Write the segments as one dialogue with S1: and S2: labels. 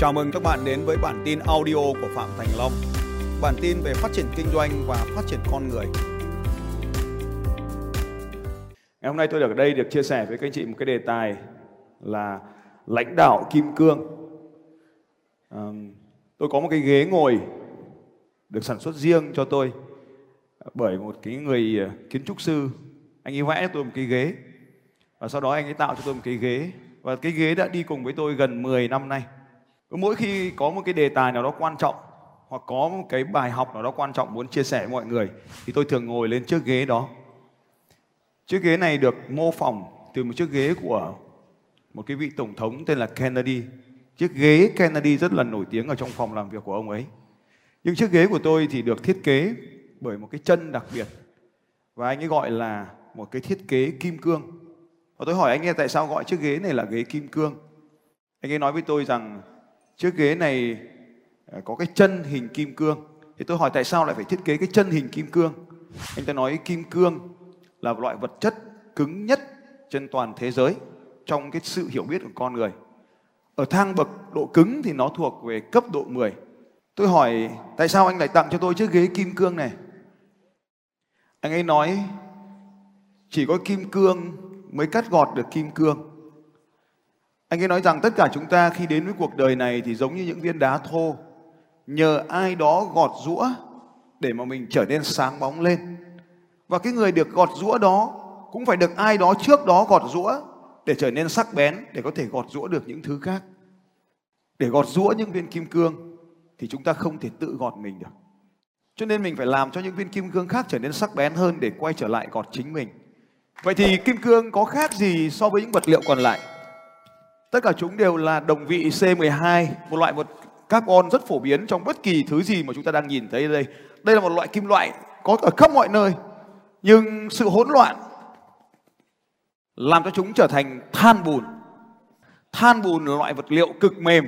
S1: Chào mừng các bạn đến với bản tin audio của Phạm Thành Long. Bản tin về phát triển kinh doanh và phát triển con người.
S2: Ngày hôm nay tôi được ở đây được chia sẻ với các anh chị một cái đề tài là lãnh đạo kim cương. À, tôi có một cái ghế ngồi được sản xuất riêng cho tôi bởi một cái người ờ, kiến trúc sư. Anh ấy vẽ cho tôi một cái ghế và sau đó anh ấy tạo cho tôi một cái ghế và cái ghế đã đi cùng với tôi gần 10 năm nay. Mỗi khi có một cái đề tài nào đó quan trọng, hoặc có một cái bài học nào đó quan trọng muốn chia sẻ với mọi người, thì tôi thường ngồi lên chiếc ghế đó. Chiếc ghế này được mô phỏng từ một chiếc ghế của một cái vị tổng thống tên là Kennedy. Chiếc ghế Kennedy rất là nổi tiếng ở trong phòng làm việc của ông ấy. Nhưng chiếc ghế của tôi thì được thiết kế bởi một cái chân đặc biệt, và anh ấy gọi là một cái thiết kế kim cương. Và tôi hỏi anh ấy, tại sao gọi chiếc ghế này là ghế kim cương. Anh ấy nói với tôi rằng chiếc ghế này à, có cái chân hình kim cương. Thì tôi hỏi tại sao lại phải thiết kế cái chân hình kim cương. Anh ta nói kim cương là loại vật chất cứng nhất trên toàn thế giới trong cái sự hiểu biết của con người. Ở thang bậc độ cứng thì nó thuộc về cấp độ 10. Tôi hỏi, tại sao anh lại tặng cho tôi chiếc ghế kim cương này? Anh ấy nói, chỉ có kim cương mới cắt gọt được kim cương. Anh ấy nói rằng tất cả chúng ta khi đến với cuộc đời này thì giống như những viên đá thô. Nhờ ai đó gọt rũa để mà mình trở nên sáng bóng lên. Và cái người được gọt rũa đó cũng phải được ai đó trước đó gọt rũa để trở nên sắc bén, để có thể gọt rũa được những thứ khác. Để gọt rũa những viên kim cương thì chúng ta không thể tự gọt mình được. Cho nên mình phải làm cho những viên kim cương khác trở nên sắc bén hơn để quay trở lại gọt chính mình. Vậy thì kim cương có khác gì so với những vật liệu còn lại? Tất cả chúng đều là đồng vị C12, một loại một carbon rất phổ biến trong bất kỳ thứ gì mà chúng ta đang nhìn thấy đây. Đây là một loại kim loại có ở khắp mọi nơi. Nhưng sự hỗn loạn làm cho chúng trở thành than bùn. Than bùn là loại vật liệu cực mềm,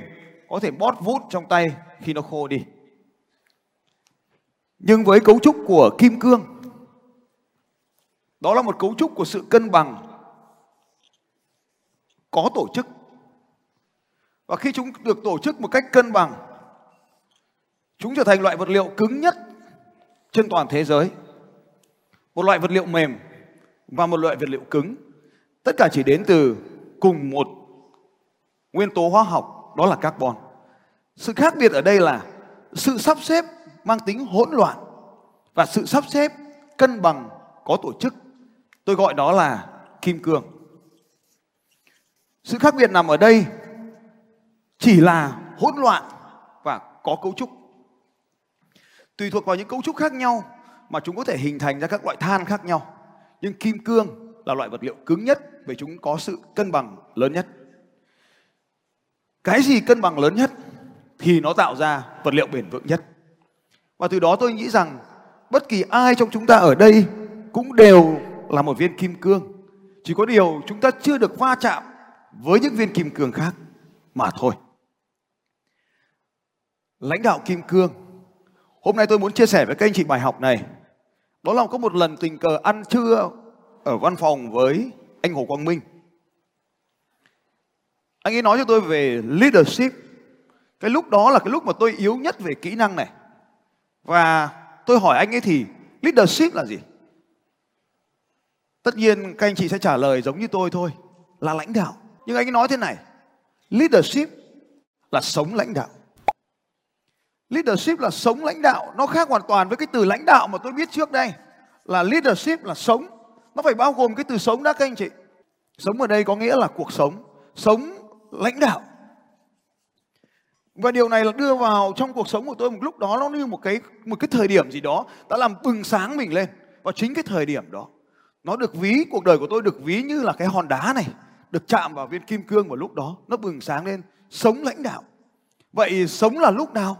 S2: có thể bót vút trong tay khi nó khô đi. Nhưng với cấu trúc của kim cương, đó là một cấu trúc của sự cân bằng, có tổ chức và khi chúng được tổ chức một cách cân bằng, chúng trở thành loại vật liệu cứng nhất trên toàn thế giới. Một loại vật liệu mềm và một loại vật liệu cứng. Tất cả chỉ đến từ cùng một nguyên tố hóa học, đó là carbon. Sự khác biệt ở đây là sự sắp xếp mang tính hỗn loạn và sự sắp xếp cân bằng có tổ chức. Tôi gọi đó là kim cương. Sự khác biệt nằm ở đây chỉ là hỗn loạn và có cấu trúc. Tùy thuộc vào những cấu trúc khác nhau mà chúng có thể hình thành ra các loại than khác nhau. Nhưng kim cương là loại vật liệu cứng nhất vì chúng có sự cân bằng lớn nhất. Cái gì cân bằng lớn nhất thì nó tạo ra vật liệu bền vững nhất. Và từ đó tôi nghĩ rằng bất kỳ ai trong chúng ta ở đây cũng đều là một viên kim cương. Chỉ có điều chúng ta chưa được va chạm với những viên kim cương khác mà thôi lãnh đạo kim cương. Hôm nay tôi muốn chia sẻ với các anh chị bài học này. Đó là có một lần tình cờ ăn trưa ở văn phòng với anh Hồ Quang Minh. Anh ấy nói cho tôi về leadership. Cái lúc đó là cái lúc mà tôi yếu nhất về kỹ năng này. Và tôi hỏi anh ấy thì leadership là gì? Tất nhiên các anh chị sẽ trả lời giống như tôi thôi, là lãnh đạo. Nhưng anh ấy nói thế này, leadership là sống lãnh đạo. Leadership là sống lãnh đạo, nó khác hoàn toàn với cái từ lãnh đạo mà tôi biết trước đây. Là leadership là sống, nó phải bao gồm cái từ sống đó các anh chị. Sống ở đây có nghĩa là cuộc sống, sống lãnh đạo. Và điều này là đưa vào trong cuộc sống của tôi một lúc đó nó như một cái một cái thời điểm gì đó đã làm bừng sáng mình lên. Và chính cái thời điểm đó nó được ví cuộc đời của tôi được ví như là cái hòn đá này được chạm vào viên kim cương vào lúc đó nó bừng sáng lên sống lãnh đạo. Vậy sống là lúc nào?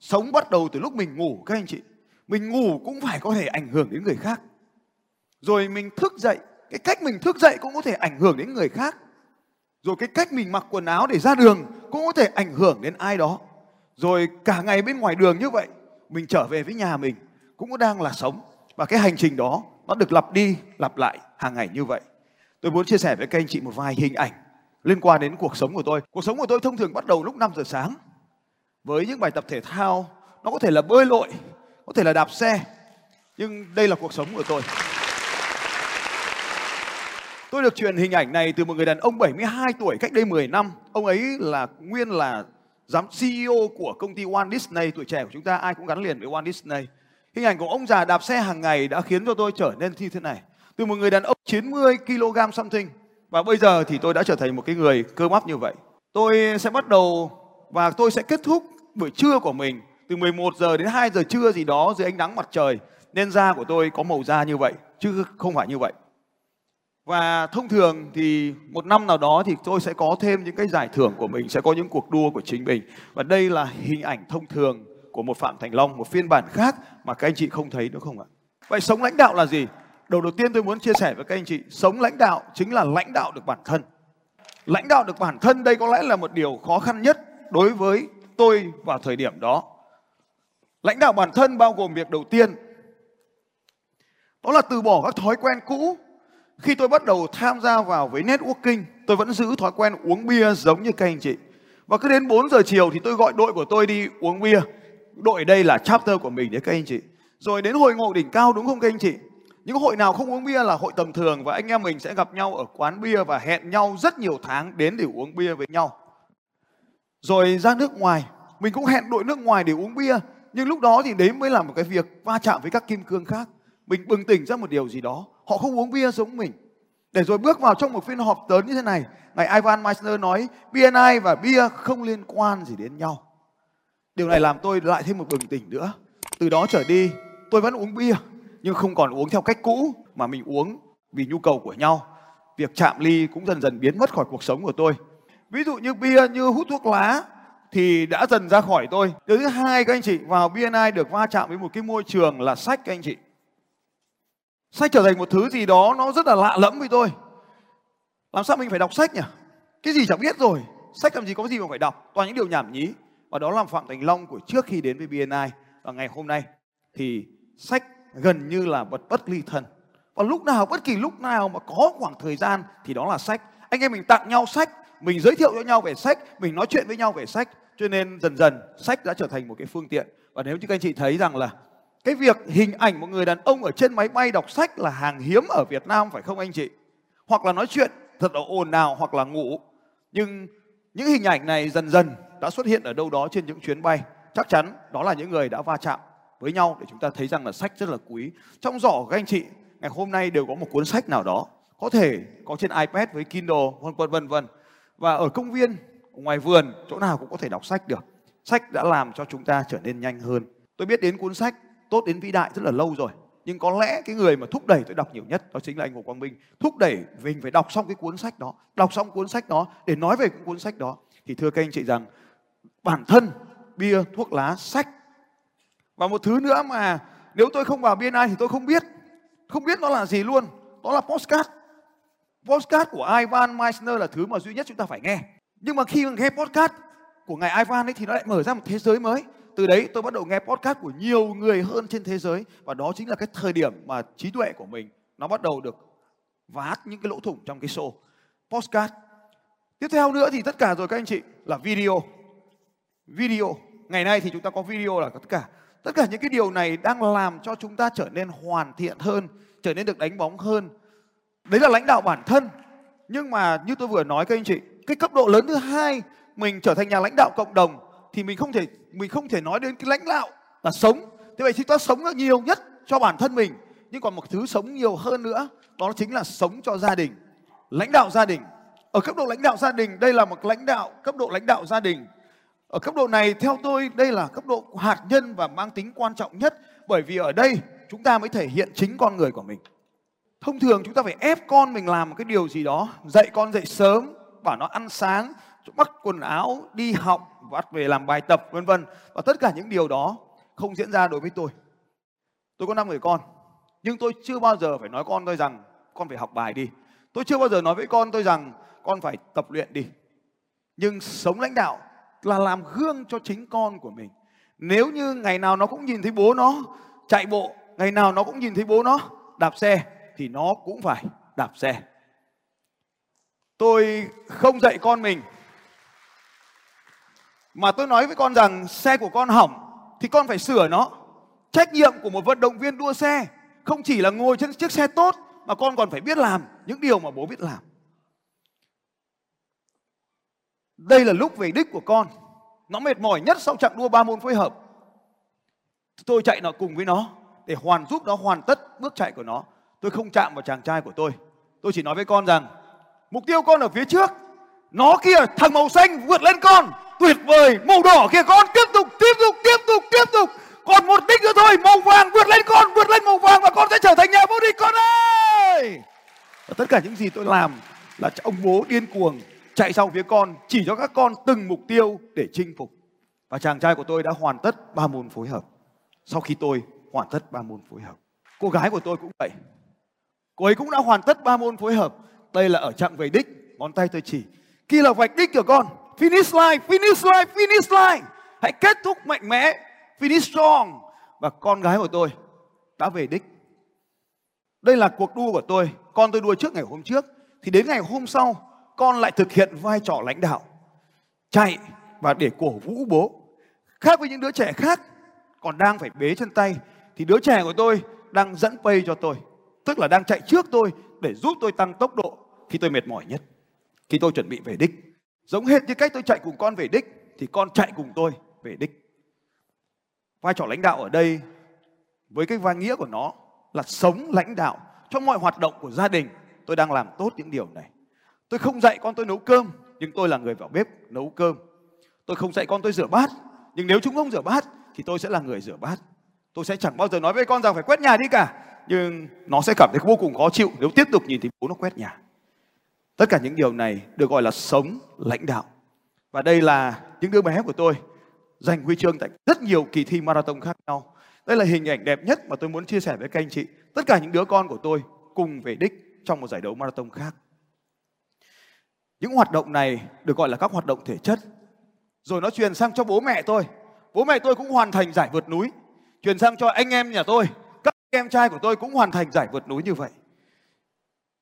S2: Sống bắt đầu từ lúc mình ngủ các anh chị. Mình ngủ cũng phải có thể ảnh hưởng đến người khác. Rồi mình thức dậy, cái cách mình thức dậy cũng có thể ảnh hưởng đến người khác. Rồi cái cách mình mặc quần áo để ra đường cũng có thể ảnh hưởng đến ai đó. Rồi cả ngày bên ngoài đường như vậy, mình trở về với nhà mình cũng đang là sống. Và cái hành trình đó nó được lặp đi, lặp lại hàng ngày như vậy. Tôi muốn chia sẻ với các anh chị một vài hình ảnh
S1: liên quan đến cuộc sống của tôi. Cuộc sống của tôi thông thường bắt đầu lúc 5 giờ sáng với những bài tập thể thao, nó có thể là bơi lội, có thể là đạp xe, nhưng đây là cuộc sống của tôi. Tôi được truyền hình ảnh này từ một người đàn ông 72 tuổi cách đây 10 năm. Ông ấy là nguyên là giám CEO của công ty Walt Disney. Tuổi trẻ của chúng ta ai cũng gắn liền với Walt Disney. Hình ảnh của ông già đạp xe hàng ngày đã khiến cho tôi trở nên như thế này. Từ một người đàn ông 90 kg something và bây giờ thì tôi đã trở thành một cái người cơ bắp như vậy. Tôi sẽ bắt đầu và tôi sẽ kết thúc buổi trưa của mình từ 11 giờ đến 2 giờ trưa gì đó dưới ánh nắng mặt trời nên da của tôi có màu da như vậy chứ không phải như vậy. Và thông thường thì một năm nào đó thì tôi sẽ có thêm những cái giải thưởng của mình, sẽ có những cuộc đua của chính mình. Và đây là hình ảnh thông thường của một Phạm Thành Long, một phiên bản khác mà các anh chị không thấy nữa không ạ? Vậy sống lãnh đạo là gì? Đầu đầu tiên tôi muốn chia sẻ với các anh chị, sống lãnh đạo chính là lãnh đạo được bản thân. Lãnh đạo được bản thân đây có lẽ là một điều khó khăn nhất đối với tôi vào thời điểm đó. Lãnh đạo bản thân bao gồm việc đầu tiên đó là từ bỏ các thói quen cũ khi tôi bắt đầu tham gia vào với networking, tôi vẫn giữ thói quen uống bia giống như các anh chị. Và cứ đến 4 giờ chiều thì tôi gọi đội của tôi đi uống bia. Đội đây là chapter của mình đấy các anh chị. Rồi đến hội ngộ đỉnh cao đúng không các anh chị? Những hội nào không uống bia là hội tầm thường và anh em mình sẽ gặp nhau ở quán bia và hẹn nhau rất nhiều tháng đến để uống bia với nhau. Rồi ra nước ngoài, mình cũng hẹn đội nước ngoài để uống bia. Nhưng lúc đó thì đấy mới là một cái việc va chạm với các kim cương khác. Mình bừng tỉnh ra một điều gì đó Họ không uống bia giống mình. Để rồi bước vào trong một phiên họp lớn như thế này, ngài Ivan Meissner nói BNI và bia không liên quan gì đến nhau. Điều này làm tôi lại thêm một bừng tỉnh nữa. Từ đó trở đi, tôi vẫn uống bia, nhưng không còn uống theo cách cũ mà mình uống vì nhu cầu của nhau. Việc chạm ly cũng dần dần biến mất khỏi cuộc sống của tôi. Ví dụ như bia, như hút thuốc lá thì đã dần ra khỏi tôi. Điều thứ hai các anh chị, vào BNI được va chạm với một cái môi trường là sách các anh chị. Sách trở thành một thứ gì đó nó rất là lạ lẫm với tôi. Làm sao mình phải đọc sách nhỉ? Cái gì chẳng biết rồi. Sách làm gì có gì mà phải đọc. Toàn những điều nhảm nhí. Và đó là Phạm Thành Long của trước khi đến với BNI. Và ngày hôm nay thì sách gần như là vật bất ly thân. Và lúc nào, bất kỳ lúc nào mà có khoảng thời gian thì đó là sách. Anh em mình tặng nhau sách, mình giới thiệu cho nhau về sách, mình nói chuyện với nhau về sách. Cho nên dần dần sách đã trở thành một cái phương tiện. Và nếu như các anh chị thấy rằng là cái việc hình ảnh một người đàn ông ở trên máy bay đọc sách là hàng hiếm ở Việt Nam phải không anh chị? Hoặc là nói chuyện thật là ồn ào hoặc là ngủ. Nhưng những hình ảnh này dần dần đã xuất hiện ở đâu đó trên những chuyến bay. Chắc chắn đó là những người đã va chạm với nhau để chúng ta thấy rằng là sách rất là quý. Trong giỏ các anh chị ngày hôm nay đều có một cuốn sách nào đó. Có thể có trên iPad với Kindle vân vân vân vân. Và ở công viên, ngoài vườn, chỗ nào cũng có thể đọc sách được. Sách đã làm cho chúng ta trở nên nhanh hơn. Tôi biết đến cuốn sách tốt đến vĩ đại rất là lâu rồi nhưng có lẽ cái người mà thúc đẩy tôi đọc nhiều nhất đó chính là anh Hồ Quang Minh. Thúc đẩy mình phải đọc xong cái cuốn sách đó đọc xong cuốn sách đó để nói về cuốn sách đó. Thì thưa các anh chị rằng bản thân bia thuốc lá sách. Và một thứ nữa mà nếu tôi không vào BNI thì tôi không biết. Không biết nó là gì luôn. Đó là postcard. Podcast của Ivan Meissner là thứ mà duy nhất chúng ta phải nghe. Nhưng mà khi nghe podcast của ngài Ivan ấy thì nó lại mở ra một thế giới mới. Từ đấy tôi bắt đầu nghe podcast của nhiều người hơn trên thế giới. Và đó chính là cái thời điểm mà trí tuệ của mình nó bắt đầu được vá những cái lỗ thủng trong cái show podcast tiếp theo nữa thì tất cả rồi các anh chị, là video. Video. Ngày nay thì chúng ta có video là tất cả. Tất cả những cái điều này đang làm cho chúng ta trở nên hoàn thiện hơn, trở nên được đánh bóng hơn đấy là lãnh đạo bản thân. Nhưng mà như tôi vừa nói các anh chị, cái cấp độ lớn thứ hai, mình trở thành nhà lãnh đạo cộng đồng thì mình không thể, mình không thể nói đến cái lãnh đạo là sống. Thế vậy thì ta sống được nhiều nhất cho bản thân mình. Nhưng còn một thứ sống nhiều hơn nữa, đó chính là sống cho gia đình, lãnh đạo gia đình. Ở cấp độ lãnh đạo gia đình, đây là một lãnh đạo, cấp độ lãnh đạo gia đình. Ở cấp độ này, theo tôi, đây là cấp độ hạt nhân và mang tính quan trọng nhất. Bởi vì ở đây, chúng ta mới thể hiện chính con người của mình thông thường chúng ta phải ép con mình làm một cái điều gì đó, dạy con dậy sớm, bảo nó ăn sáng bắt quần áo, đi học, bắt về làm bài tập, vân vân. Và tất cả những điều đó không diễn ra đối với tôi. Tôi có năm người con, nhưng tôi chưa bao giờ phải nói con tôi rằng con phải học bài đi. Tôi chưa bao giờ nói với con tôi rằng con phải tập luyện đi. Nhưng sống lãnh đạo là làm gương cho chính con của mình. Nếu như ngày nào nó cũng nhìn thấy bố nó chạy bộ, ngày nào nó cũng nhìn thấy bố nó đạp xe thì nó cũng phải đạp xe. Tôi không dạy con mình, mà tôi nói với con rằng xe của con hỏng thì con phải sửa nó. Trách nhiệm của một vận động viên đua xe không chỉ là ngồi trên chiếc xe tốt mà con còn phải biết làm những điều mà bố biết làm. Đây là lúc về đích của con. Nó mệt mỏi nhất sau chặng đua ba môn phối hợp. Tôi chạy nó cùng với nó để hoàn giúp nó hoàn tất bước chạy của nó tôi không chạm vào chàng trai của tôi. Tôi chỉ nói với con rằng, mục tiêu con ở phía trước, nó kia, thằng màu xanh vượt lên con, tuyệt vời, màu đỏ kia con, tiếp tục tiếp tục tiếp tục tiếp tục. Còn một đích nữa thôi, màu vàng vượt lên con, vượt lên màu vàng và con sẽ trở thành nhà vô địch con ơi! Và tất cả những gì tôi làm là ông bố điên cuồng chạy sau phía con, chỉ cho các con từng mục tiêu để chinh phục. Và chàng trai của tôi đã hoàn tất ba môn phối hợp. Sau khi tôi hoàn tất ba môn phối hợp, cô gái của tôi cũng vậy cô ấy cũng đã hoàn tất ba môn phối hợp. Đây là ở chặng về đích, ngón tay tôi chỉ. Kia là vạch đích của con. Finish line finish line finish line. Hãy kết thúc mạnh mẽ. Finish strong. Và con gái của tôi đã về đích. Đây là cuộc đua của tôi. Con tôi đua trước ngày hôm trước. Thì đến ngày hôm sau, con lại thực hiện vai trò lãnh đạo. Chạy và để cổ vũ bố. Khác với những đứa trẻ khác, còn đang phải bế chân tay, thì đứa trẻ của tôi đang dẫn pay cho tôi tức là đang chạy trước tôi để giúp tôi tăng tốc độ khi tôi mệt mỏi nhất. Khi tôi chuẩn bị về đích. Giống hết như cách tôi chạy cùng con về đích thì con chạy cùng tôi về đích. Vai trò lãnh đạo ở đây với cái vai nghĩa của nó là sống lãnh đạo trong mọi hoạt động của gia đình, tôi đang làm tốt những điều này. Tôi không dạy con tôi nấu cơm, nhưng tôi là người vào bếp nấu cơm. Tôi không dạy con tôi rửa bát, nhưng nếu chúng không rửa bát thì tôi sẽ là người rửa bát. Tôi sẽ chẳng bao giờ nói với con rằng phải quét nhà đi cả nhưng nó sẽ cảm thấy vô cùng khó chịu nếu tiếp tục nhìn thấy bố nó quét nhà. Tất cả những điều này được gọi là sống lãnh đạo. Và đây là những đứa bé của tôi giành huy chương tại rất nhiều kỳ thi marathon khác nhau. Đây là hình ảnh đẹp nhất mà tôi muốn chia sẻ với các anh chị. Tất cả những đứa con của tôi cùng về đích trong một giải đấu marathon khác. Những hoạt động này được gọi là các hoạt động thể chất. Rồi nó truyền sang cho bố mẹ tôi. Bố mẹ tôi cũng hoàn thành giải vượt núi. Truyền sang cho anh em nhà tôi em trai của tôi cũng hoàn thành giải vượt núi như vậy.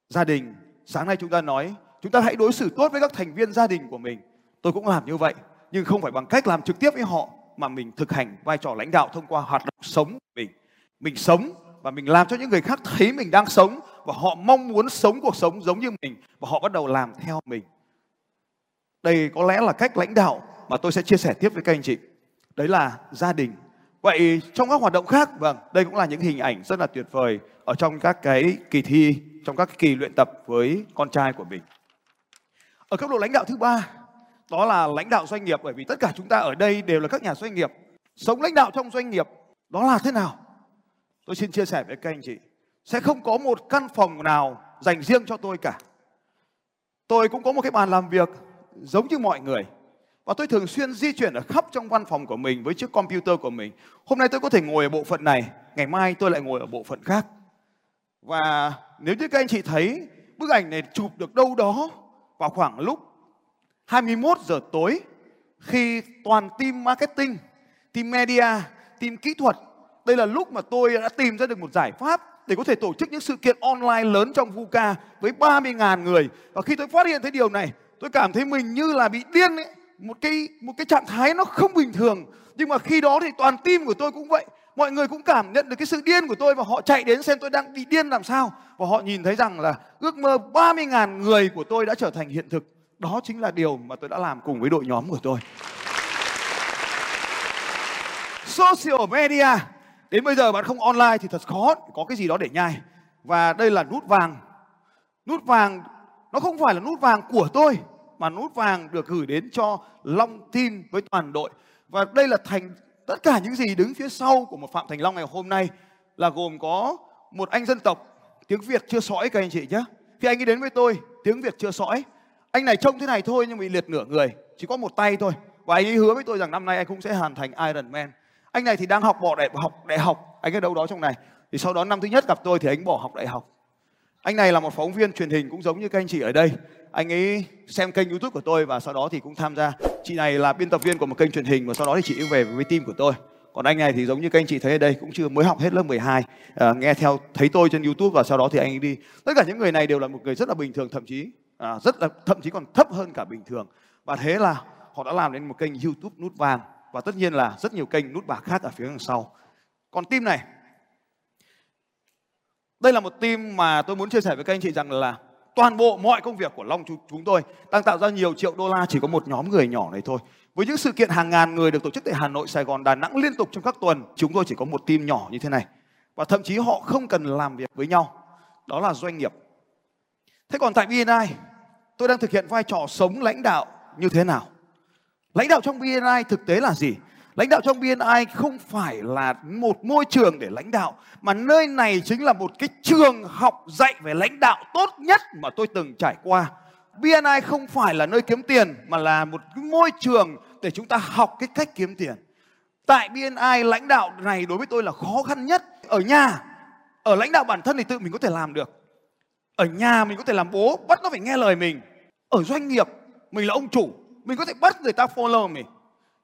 S1: Gia đình, sáng nay chúng ta nói, chúng ta hãy đối xử tốt với các thành viên gia đình của mình. Tôi cũng làm như vậy, nhưng không phải bằng cách làm trực tiếp với họ, mà mình thực hành vai trò lãnh đạo thông qua hoạt động sống của mình. Mình sống và mình làm cho những người khác thấy mình đang sống, và họ mong muốn sống cuộc sống giống như mình, và họ bắt đầu làm theo mình. Đây có lẽ là cách lãnh đạo mà tôi sẽ chia sẻ tiếp với các anh chị. Đấy là gia đình vậy trong các hoạt động khác vâng đây cũng là những hình ảnh rất là tuyệt vời ở trong các cái kỳ thi, trong các kỳ luyện tập với con trai của mình. Ở cấp độ lãnh đạo thứ ba, đó là lãnh đạo doanh nghiệp, bởi vì tất cả chúng ta ở đây đều là các nhà doanh nghiệp. Sống lãnh đạo trong doanh nghiệp, đó là thế nào? Tôi xin chia sẻ với các anh chị. Sẽ không có một căn phòng nào dành riêng cho tôi cả. Tôi cũng có một cái bàn làm việc giống như mọi người và tôi thường xuyên di chuyển ở khắp trong văn phòng của mình với chiếc computer của mình. Hôm nay tôi có thể ngồi ở bộ phận này ngày mai tôi lại ngồi ở bộ phận khác. Và nếu như các anh chị thấy bức ảnh này chụp được đâu đó vào khoảng lúc 21 giờ tối khi toàn team marketing, team media, team kỹ thuật đây là lúc mà tôi đã tìm ra được một giải pháp để có thể tổ chức những sự kiện online lớn trong VUCA với 30.000 người. Và khi tôi phát hiện thấy điều này, tôi cảm thấy mình như là bị điên ấy, một cái một cái trạng thái nó không bình thường. Nhưng mà khi đó thì toàn tim của tôi cũng vậy. Mọi người cũng cảm nhận được cái sự điên của tôi và họ chạy đến xem tôi đang bị điên làm sao. Và họ nhìn thấy rằng là ước mơ 30.000 người của tôi đã trở thành hiện thực. Đó chính là điều mà tôi đã làm cùng với đội nhóm của tôi. Social media Đến bây giờ bạn không online thì thật khó, có cái gì đó để nhai. Và đây là nút vàng. Nút vàng, nó không phải là nút vàng của tôi mà nút vàng được gửi đến cho Long Tin với toàn đội. Và đây là thành tất cả những gì đứng phía sau của một Phạm Thành Long ngày hôm nay là gồm có một anh dân tộc tiếng Việt chưa sõi các anh chị nhé. Khi anh ấy đến với tôi, tiếng Việt chưa sõi. Anh này trông thế này thôi nhưng bị liệt nửa người, chỉ có một tay thôi. Và anh ấy hứa với tôi rằng năm nay anh cũng sẽ hoàn thành Iron Man anh này thì đang học bỏ đại học đại học anh ấy đâu đó trong này thì sau đó năm thứ nhất gặp tôi thì anh bỏ học đại học anh này là một phóng viên truyền hình cũng giống như các anh chị ở đây. Anh ấy xem kênh youtube của tôi và sau đó thì cũng tham gia. Chị này là biên tập viên của một kênh truyền hình và sau đó thì chị về với team của tôi. Còn anh này thì giống như các anh chị thấy ở đây cũng chưa mới học hết lớp 12 à, ờ, nghe theo thấy tôi trên youtube và sau đó thì anh ấy đi. Tất cả những người này đều là một người rất là bình thường thậm chí à, rất là thậm chí còn thấp hơn cả bình thường. Và thế là họ đã làm đến một kênh YouTube nút vàng và tất nhiên là rất nhiều kênh nút bạc khác ở phía đằng sau. Còn team này đây là một team mà tôi muốn chia sẻ với các anh chị rằng là toàn bộ mọi công việc của Long chúng tôi đang tạo ra nhiều triệu đô la chỉ có một nhóm người nhỏ này thôi. Với những sự kiện hàng ngàn người được tổ chức tại Hà Nội, Sài Gòn, Đà Nẵng liên tục trong các tuần, chúng tôi chỉ có một team nhỏ như thế này. Và thậm chí họ không cần làm việc với nhau. Đó là doanh nghiệp. Thế còn tại BNI, tôi đang thực hiện vai trò sống lãnh đạo như thế nào? Lãnh đạo trong BNI thực tế là gì? Lãnh đạo trong BNI không phải là một môi trường để lãnh đạo mà nơi này chính là một cái trường học dạy về lãnh đạo tốt nhất mà tôi từng trải qua. BNI không phải là nơi kiếm tiền mà là một cái môi trường để chúng ta học cái cách kiếm tiền. Tại BNI lãnh đạo này đối với tôi là khó khăn nhất. Ở nhà, ở lãnh đạo bản thân thì tự mình có thể làm được. Ở nhà mình có thể làm bố, bắt nó phải nghe lời mình. Ở doanh nghiệp, mình là ông chủ, mình có thể bắt người ta follow mình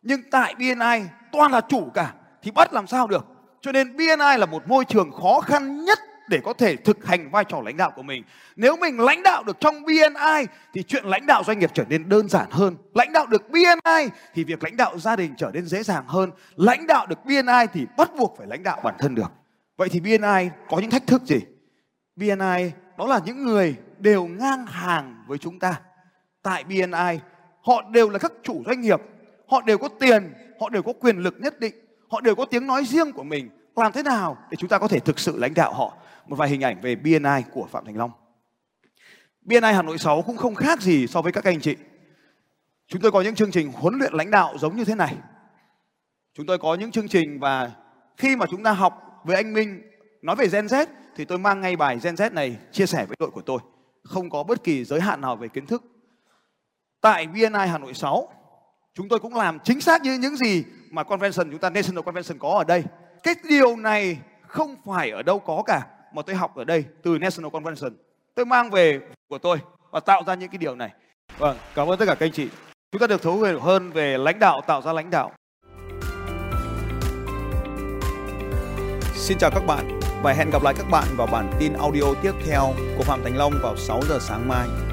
S1: nhưng tại BNI toàn là chủ cả, thì bắt làm sao được cho nên BNI là một môi trường khó khăn nhất để có thể thực hành vai trò lãnh đạo của mình. Nếu mình lãnh đạo được trong BNI thì chuyện lãnh đạo doanh nghiệp trở nên đơn giản hơn. Lãnh đạo được BNI thì việc lãnh đạo gia đình trở nên dễ dàng hơn. Lãnh đạo được BNI thì bắt buộc phải lãnh đạo bản thân được. Vậy thì BNI có những thách thức gì? BNI đó là những người đều ngang hàng với chúng ta. Tại BNI họ đều là các chủ doanh nghiệp họ đều có tiền, họ đều có quyền lực nhất định, họ đều có tiếng nói riêng của mình. Làm thế nào để chúng ta có thể thực sự lãnh đạo họ? Một vài hình ảnh về BNI của Phạm Thành Long. BNI Hà Nội 6 cũng không khác gì so với các anh chị. Chúng tôi có những chương trình huấn luyện lãnh đạo giống như thế này. Chúng tôi có những chương trình và khi mà chúng ta học với anh Minh, nói về Gen Z, thì tôi mang ngay bài Gen Z này chia sẻ với đội của tôi. Không có bất kỳ giới hạn nào về kiến thức. Tại BNI Hà Nội 6 chúng tôi cũng làm chính xác như những gì mà convention, chúng ta national convention có ở đây. Cái điều này không phải ở đâu có cả, mà tôi học ở đây từ national convention. Tôi mang về của tôi và tạo ra những cái điều này. Vâng cảm ơn tất cả các anh chị. Chúng ta được thấu hiểu hơn về lãnh đạo, tạo ra lãnh đạo.
S2: Xin chào các bạn và hẹn gặp lại các bạn vào bản tin audio tiếp theo của Phạm Thành Long vào 6 giờ sáng mai.